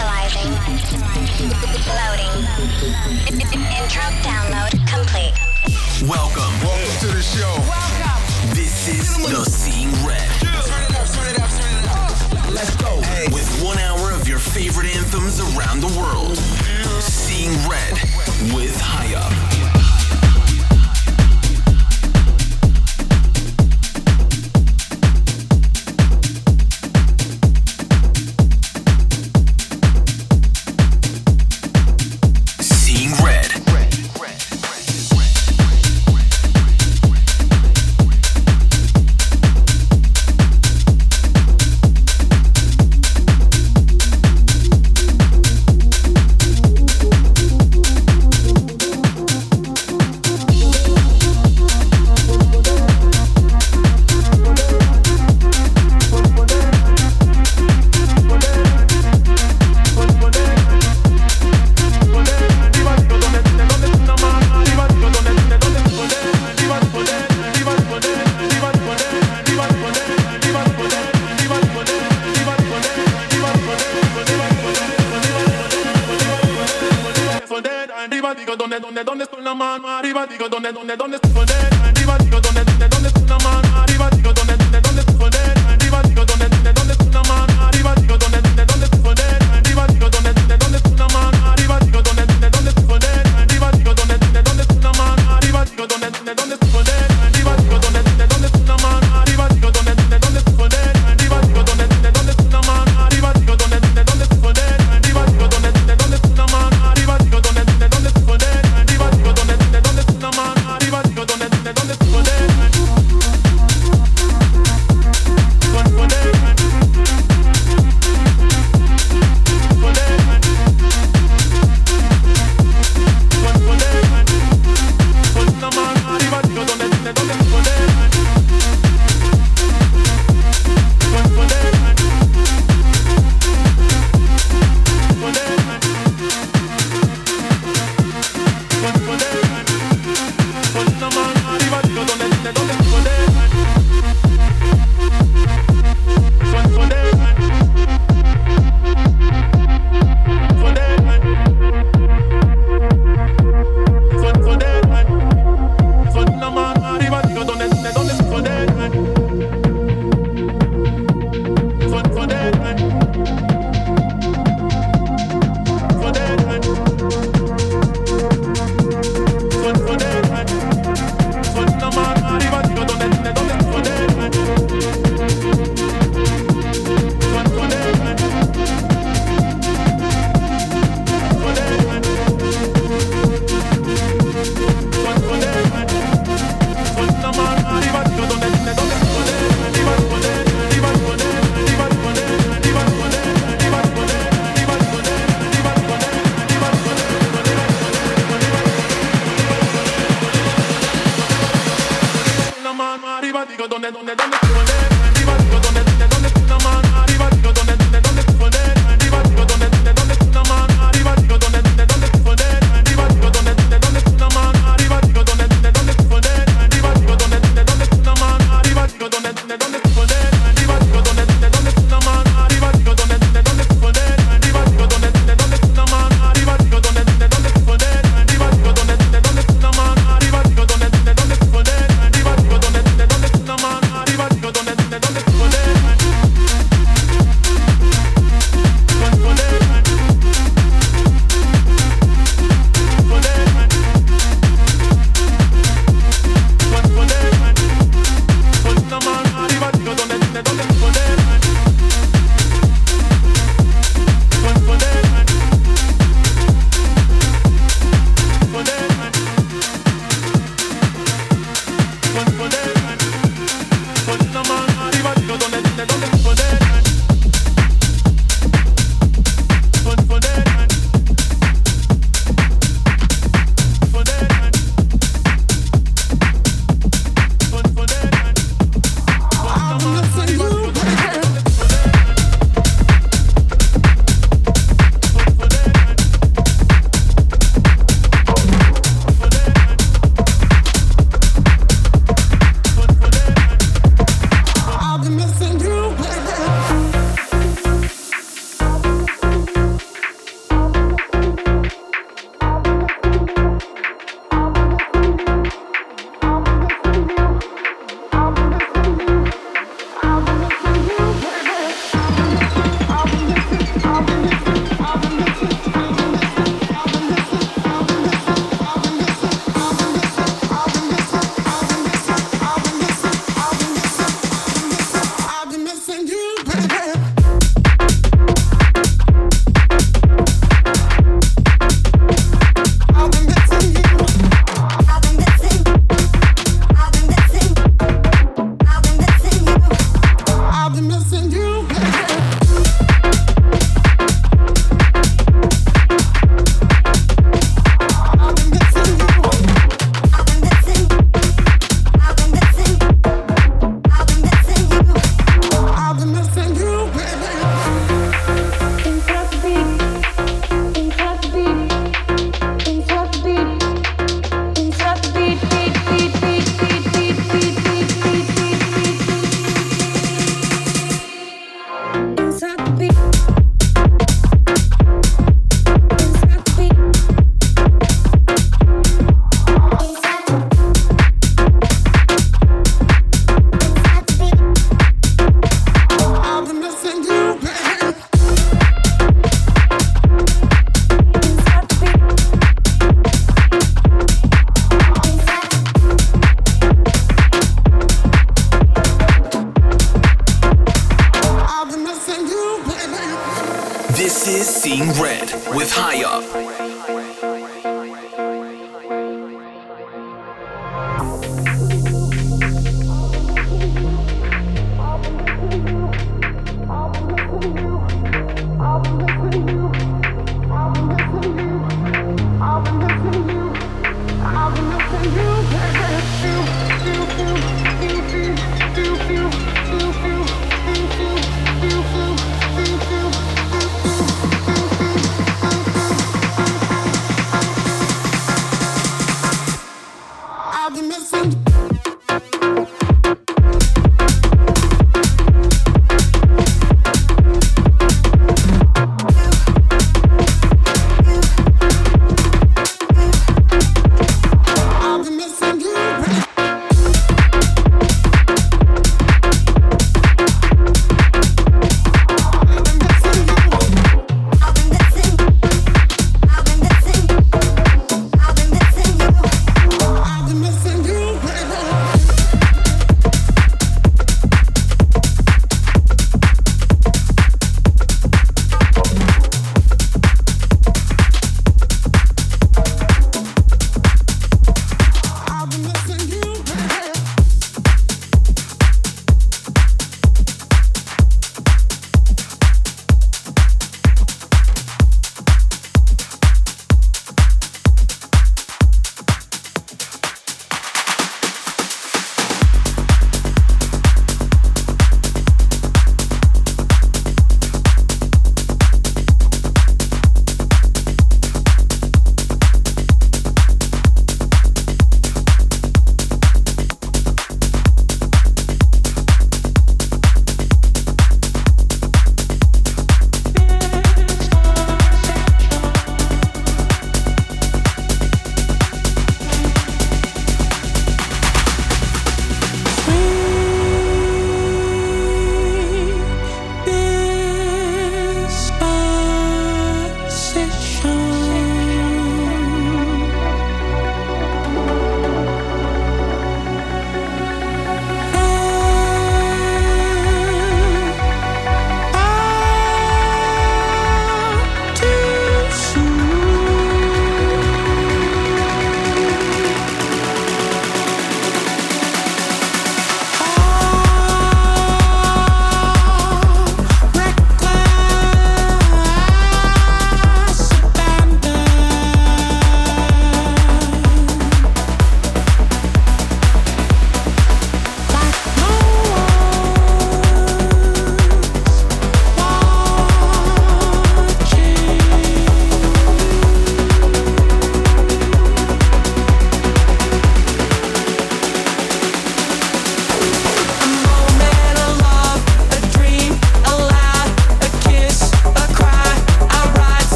Initializing. Loading. Intro download complete. Welcome. Welcome to the show. Welcome. This is The Seeing Red. Let's go. Hey. With one hour of your favorite anthems around the world. Seeing Red with Highup.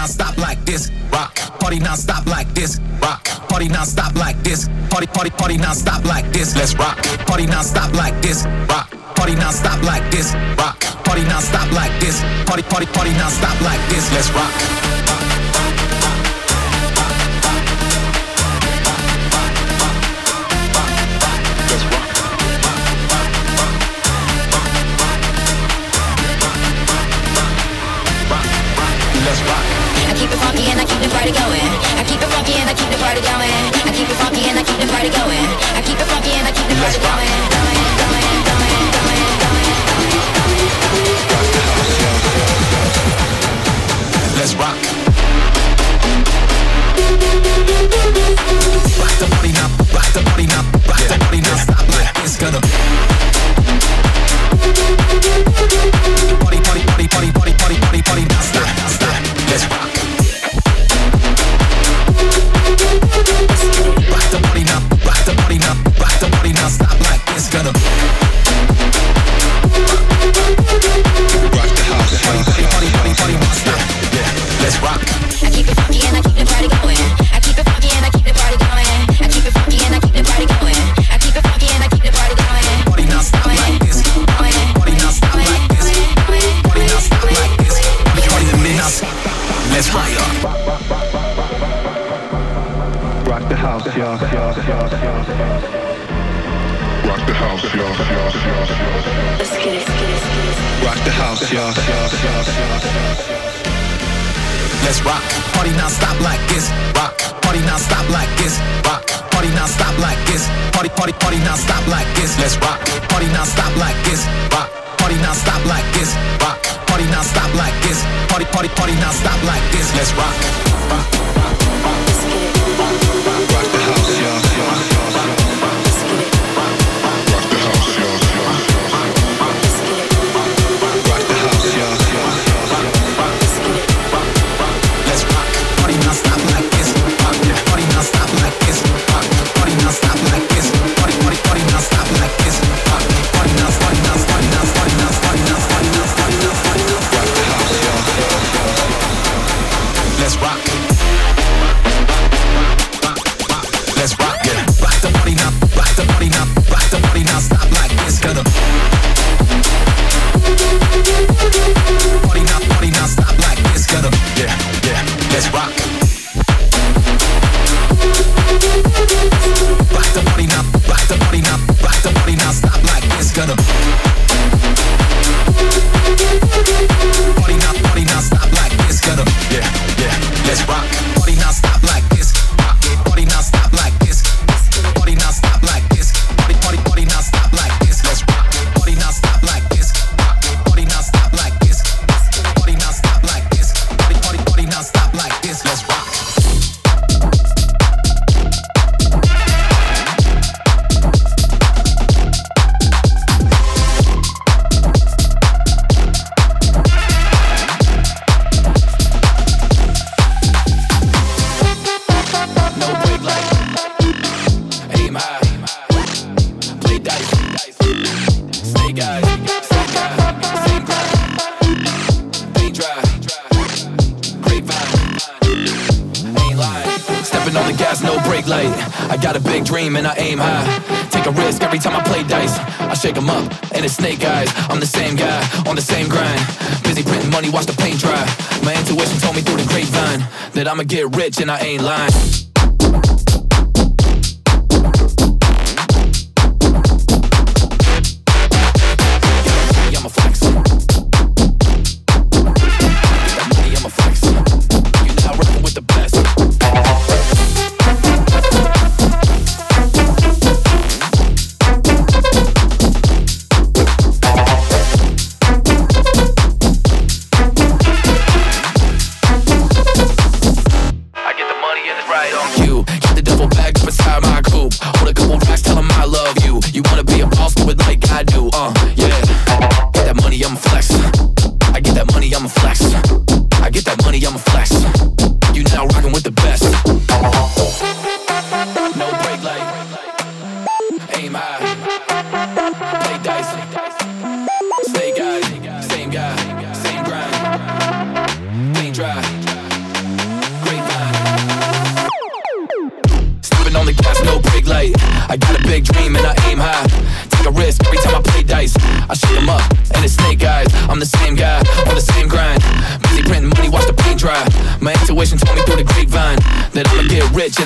non-stop like this. Rock. Party non-stop like this. Rock. Party non-stop like this. Party party party non-stop like this. Let's rock. Party non-stop like this. Rock. Party non-stop like this. Rock. Party non-stop like this. Party party party non-stop like this. Let's rock. rock. the party. I keep it funky I keep the party going. Let's rock. Rock the body now, rock the body now, rock the body now. Stop it's gonna. Party non stop like this, rock. Party non stop like this, rock. Party non stop like this, party, party, party non stop like this, let's rock. Party non stop like this, rock. Party non stop like this, rock. Party non stop like this, party, party, party non stop like this, let's. Rock, rock, rock, rock. rock the house, y'all.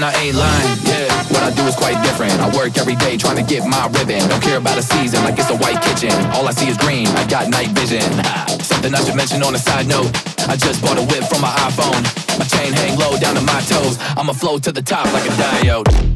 I ain't lying. Yeah, what I do is quite different. I work every day trying to get my ribbon. Don't care about a season like it's a white kitchen. All I see is green. I got night vision. Something I should mention on a side note. I just bought a whip from my iPhone. My chain hang low down to my toes. I'ma float to the top like a diode.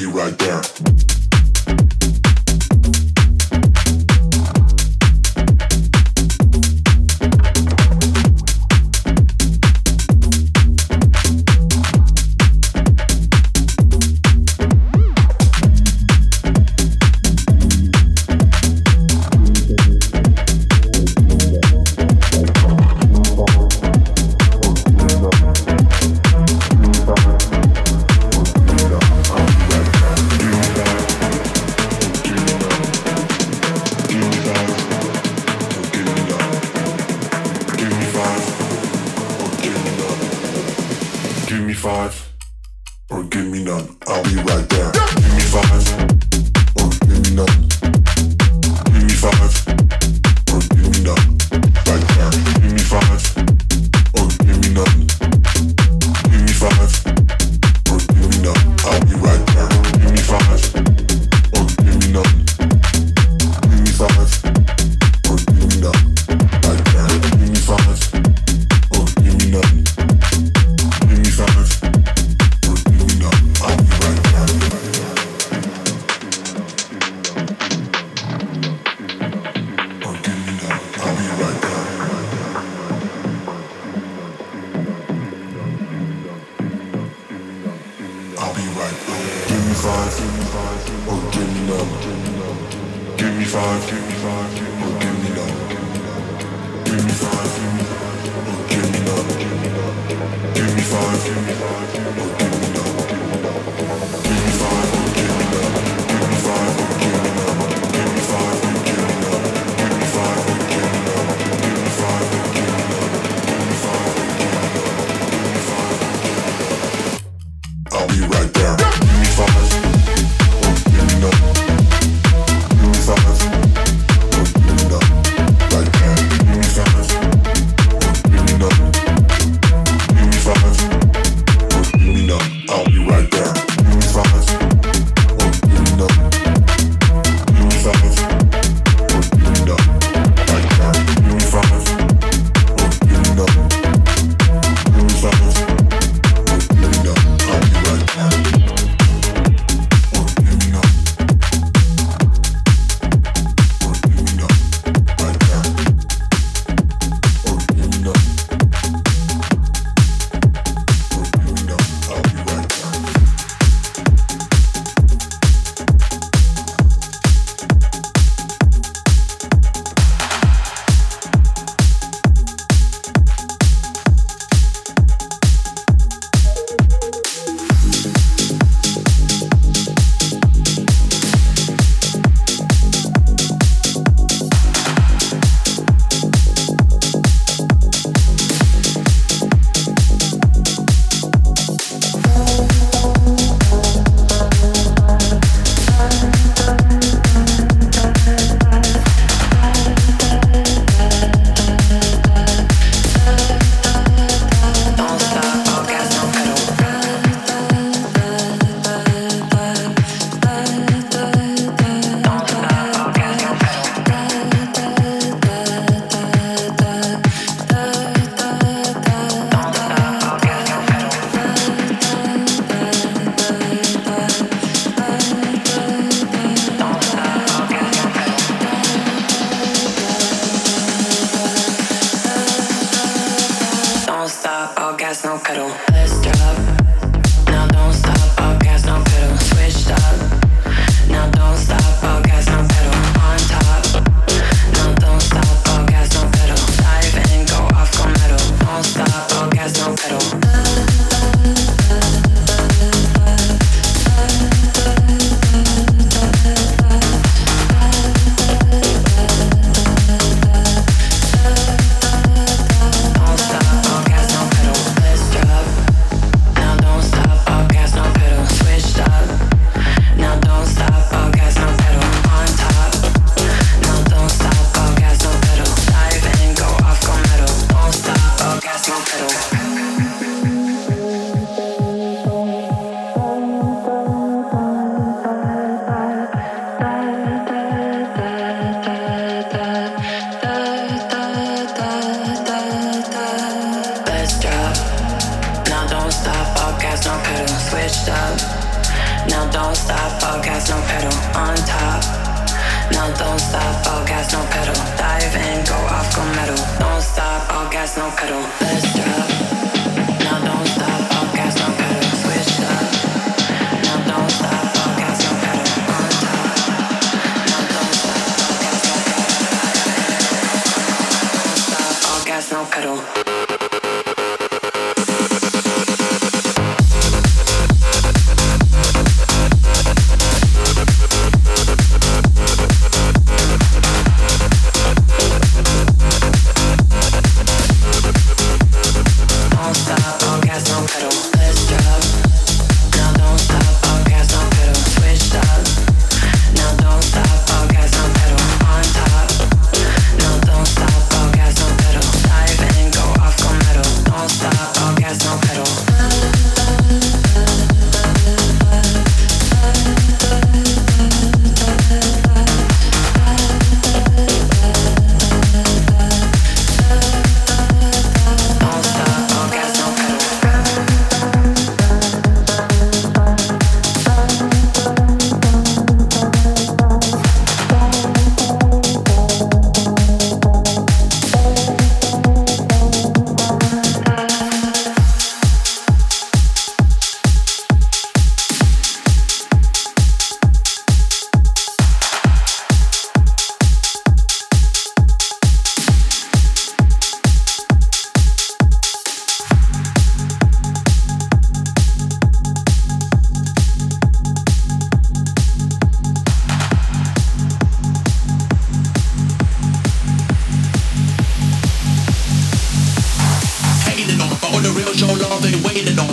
Be right there.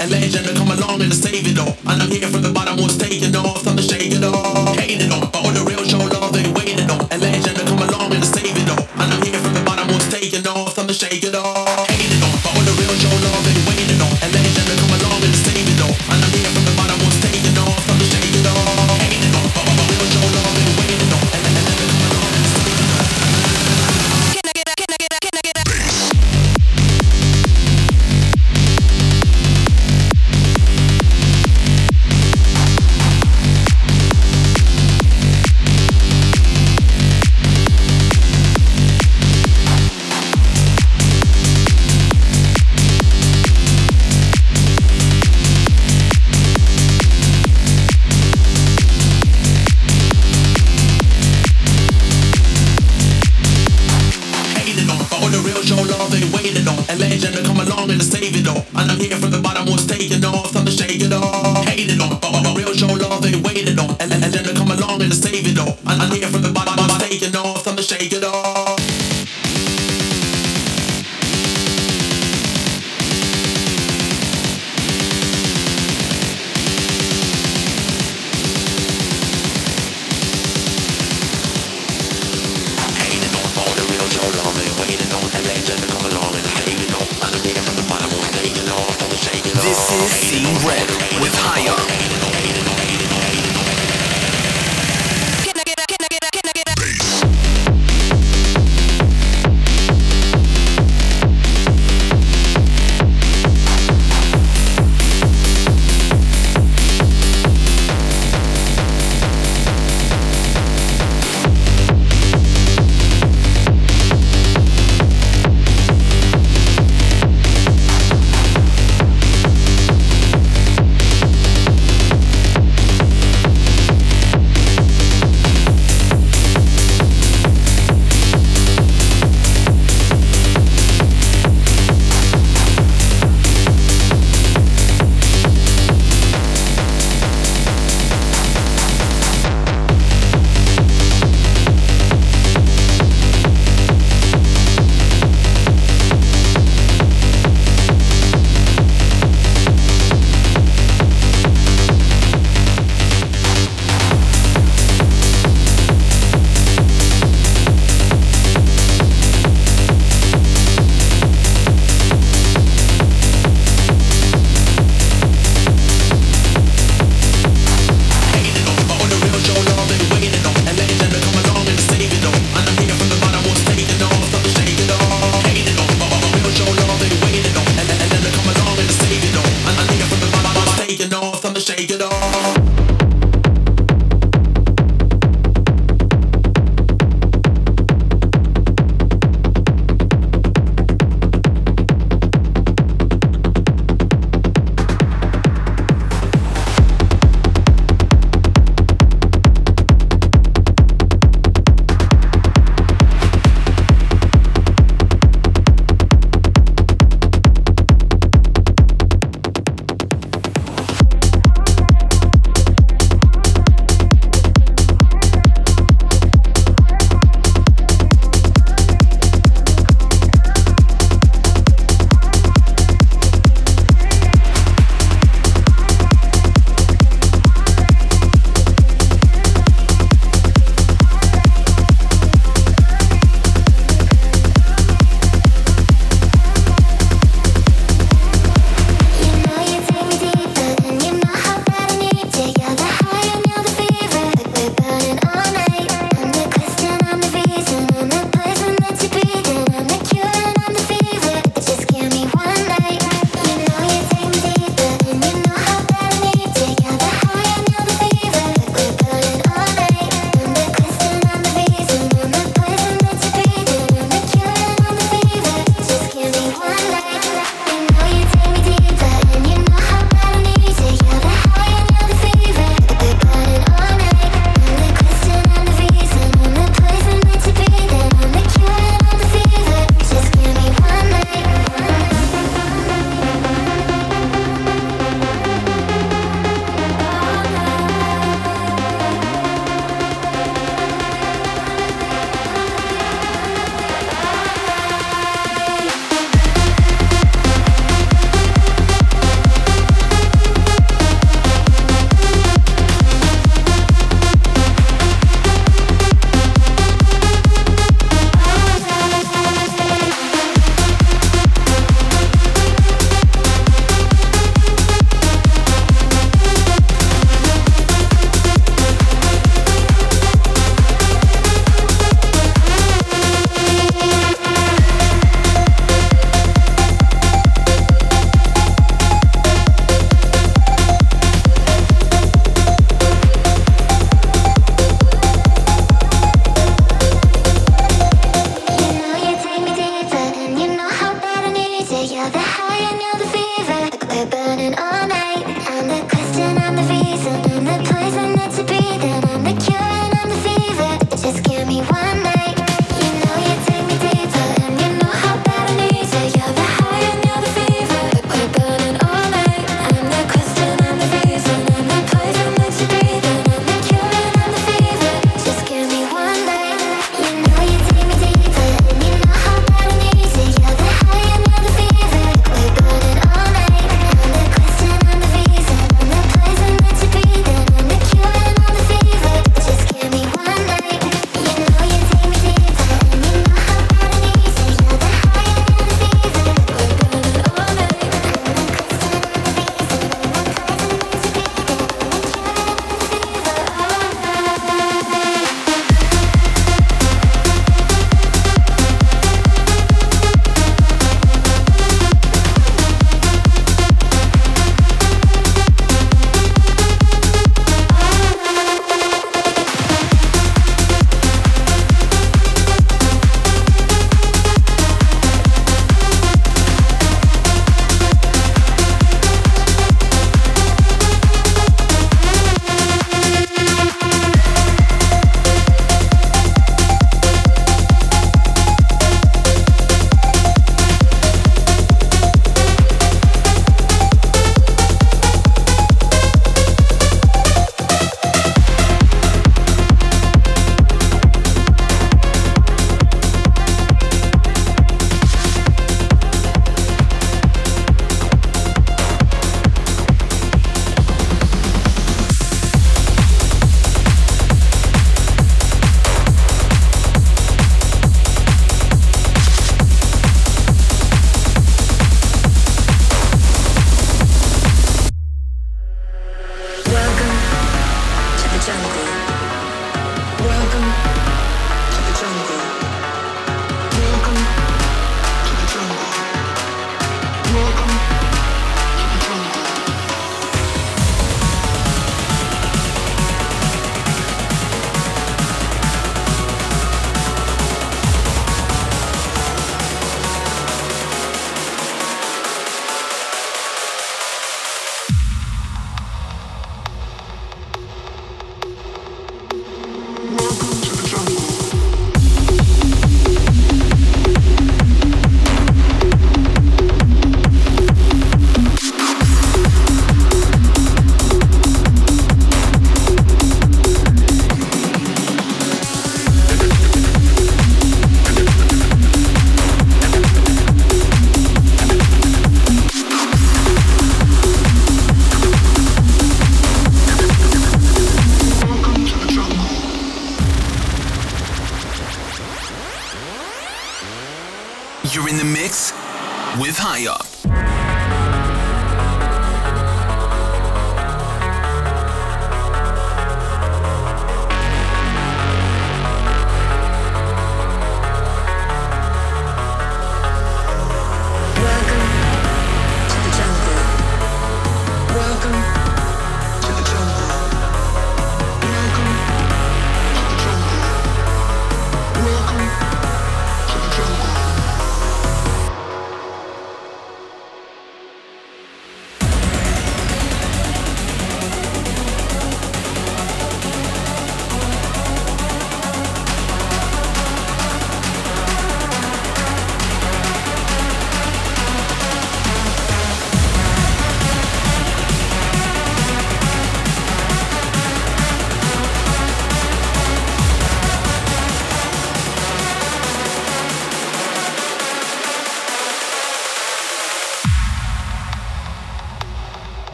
And let a come along and save it all. And I'm here for the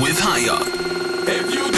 with High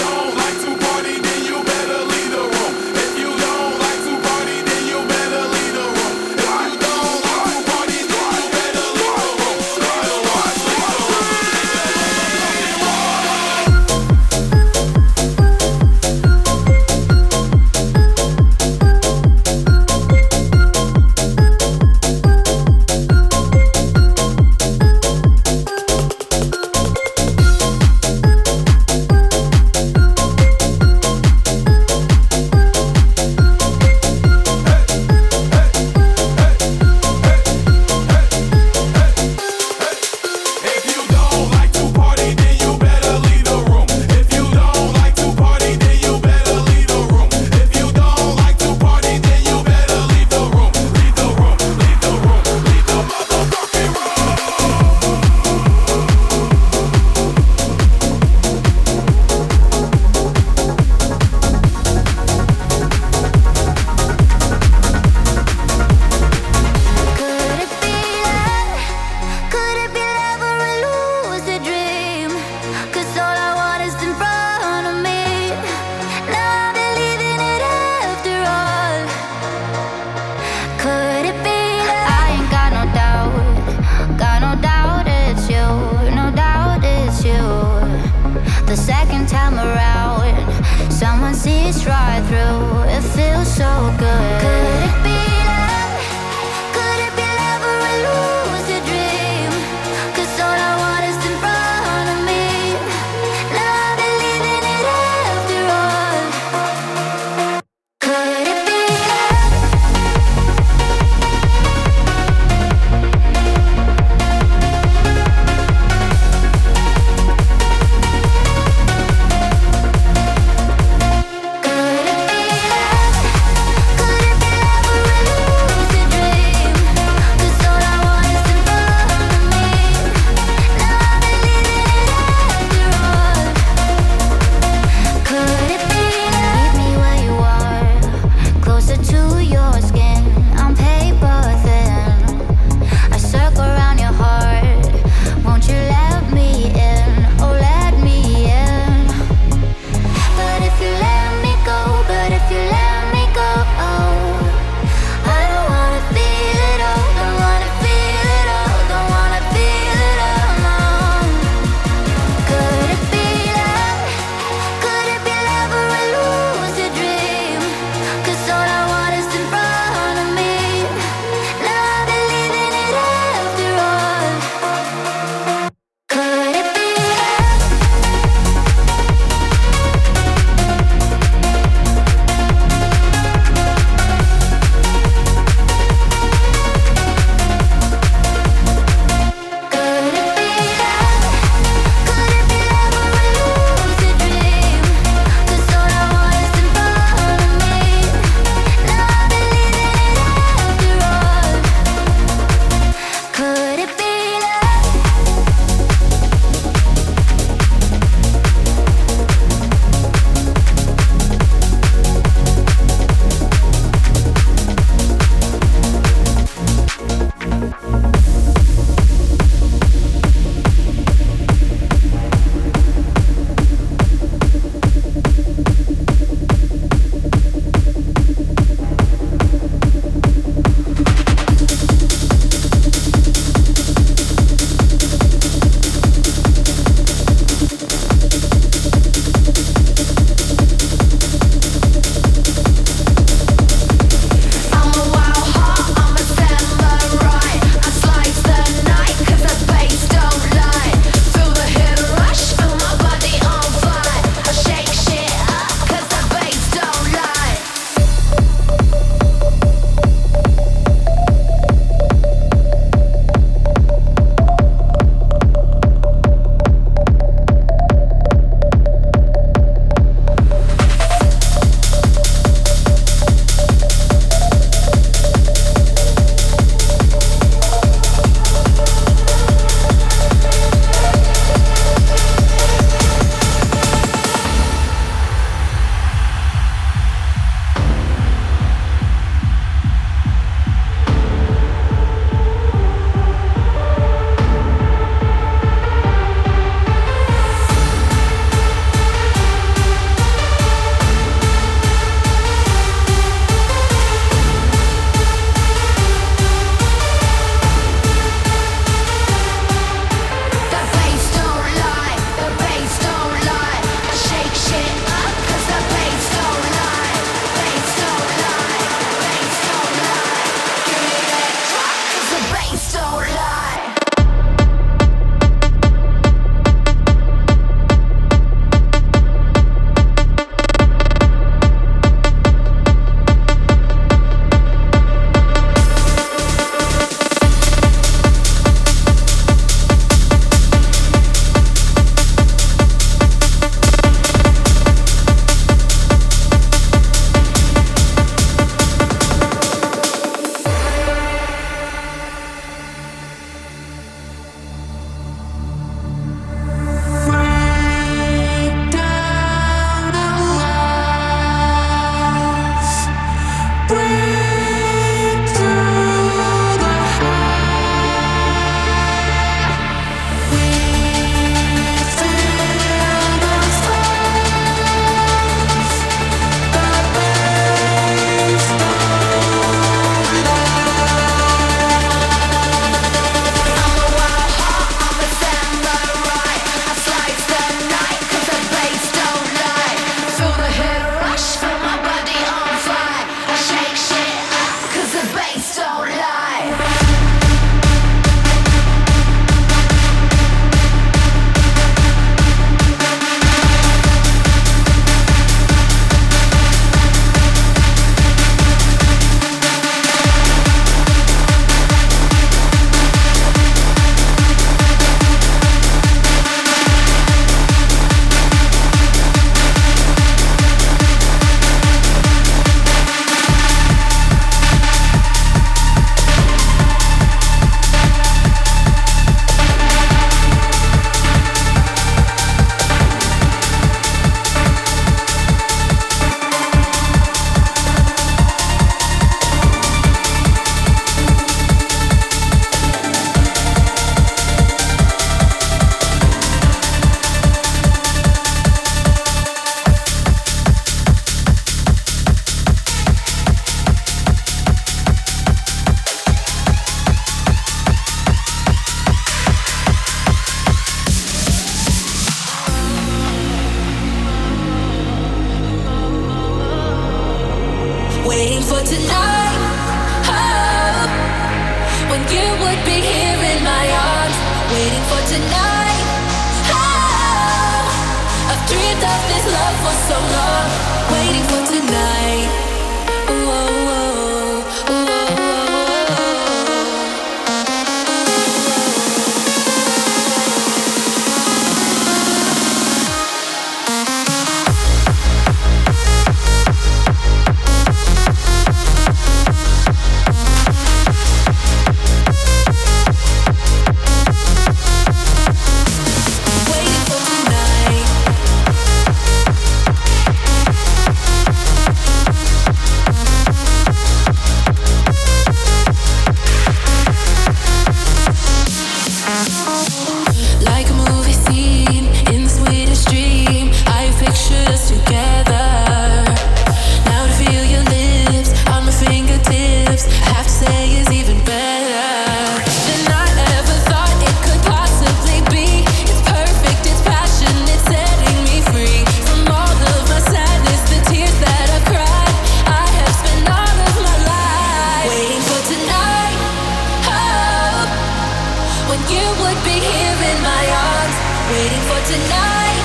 waiting for tonight.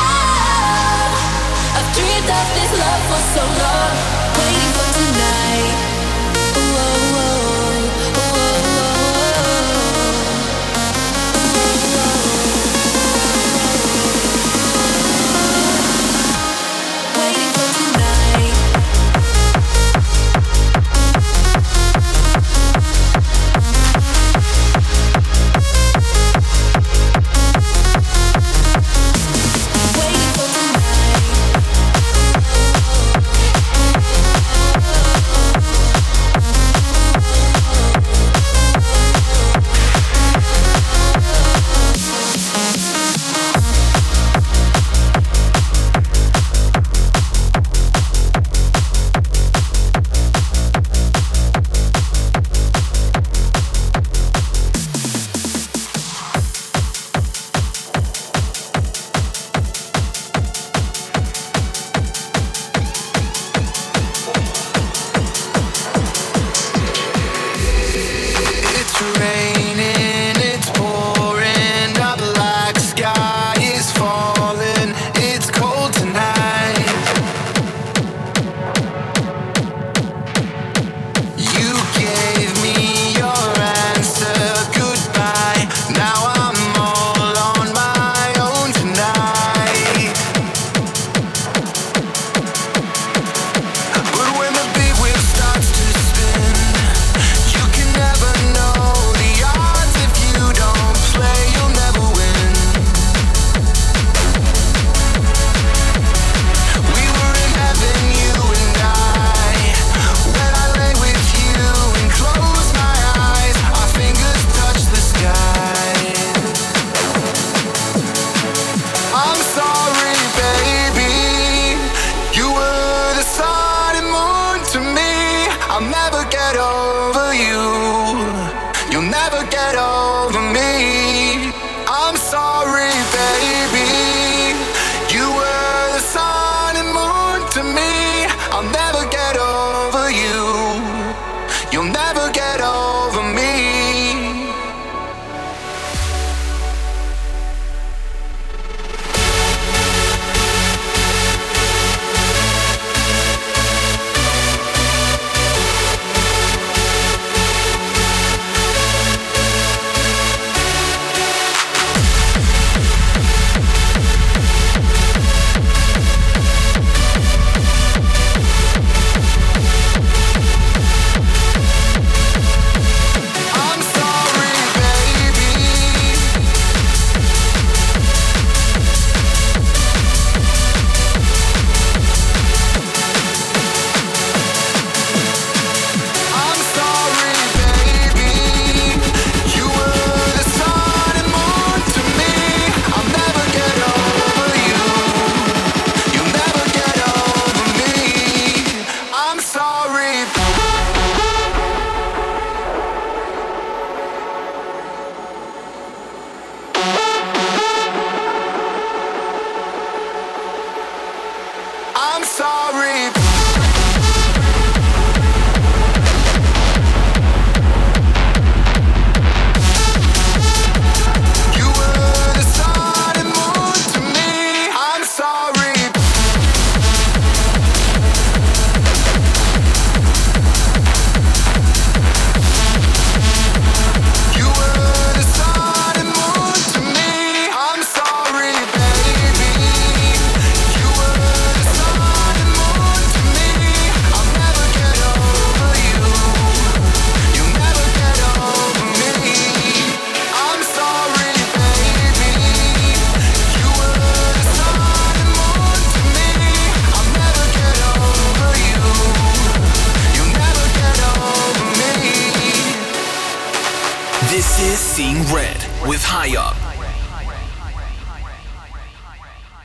Oh, I've dreamed of this love for so long, waiting for.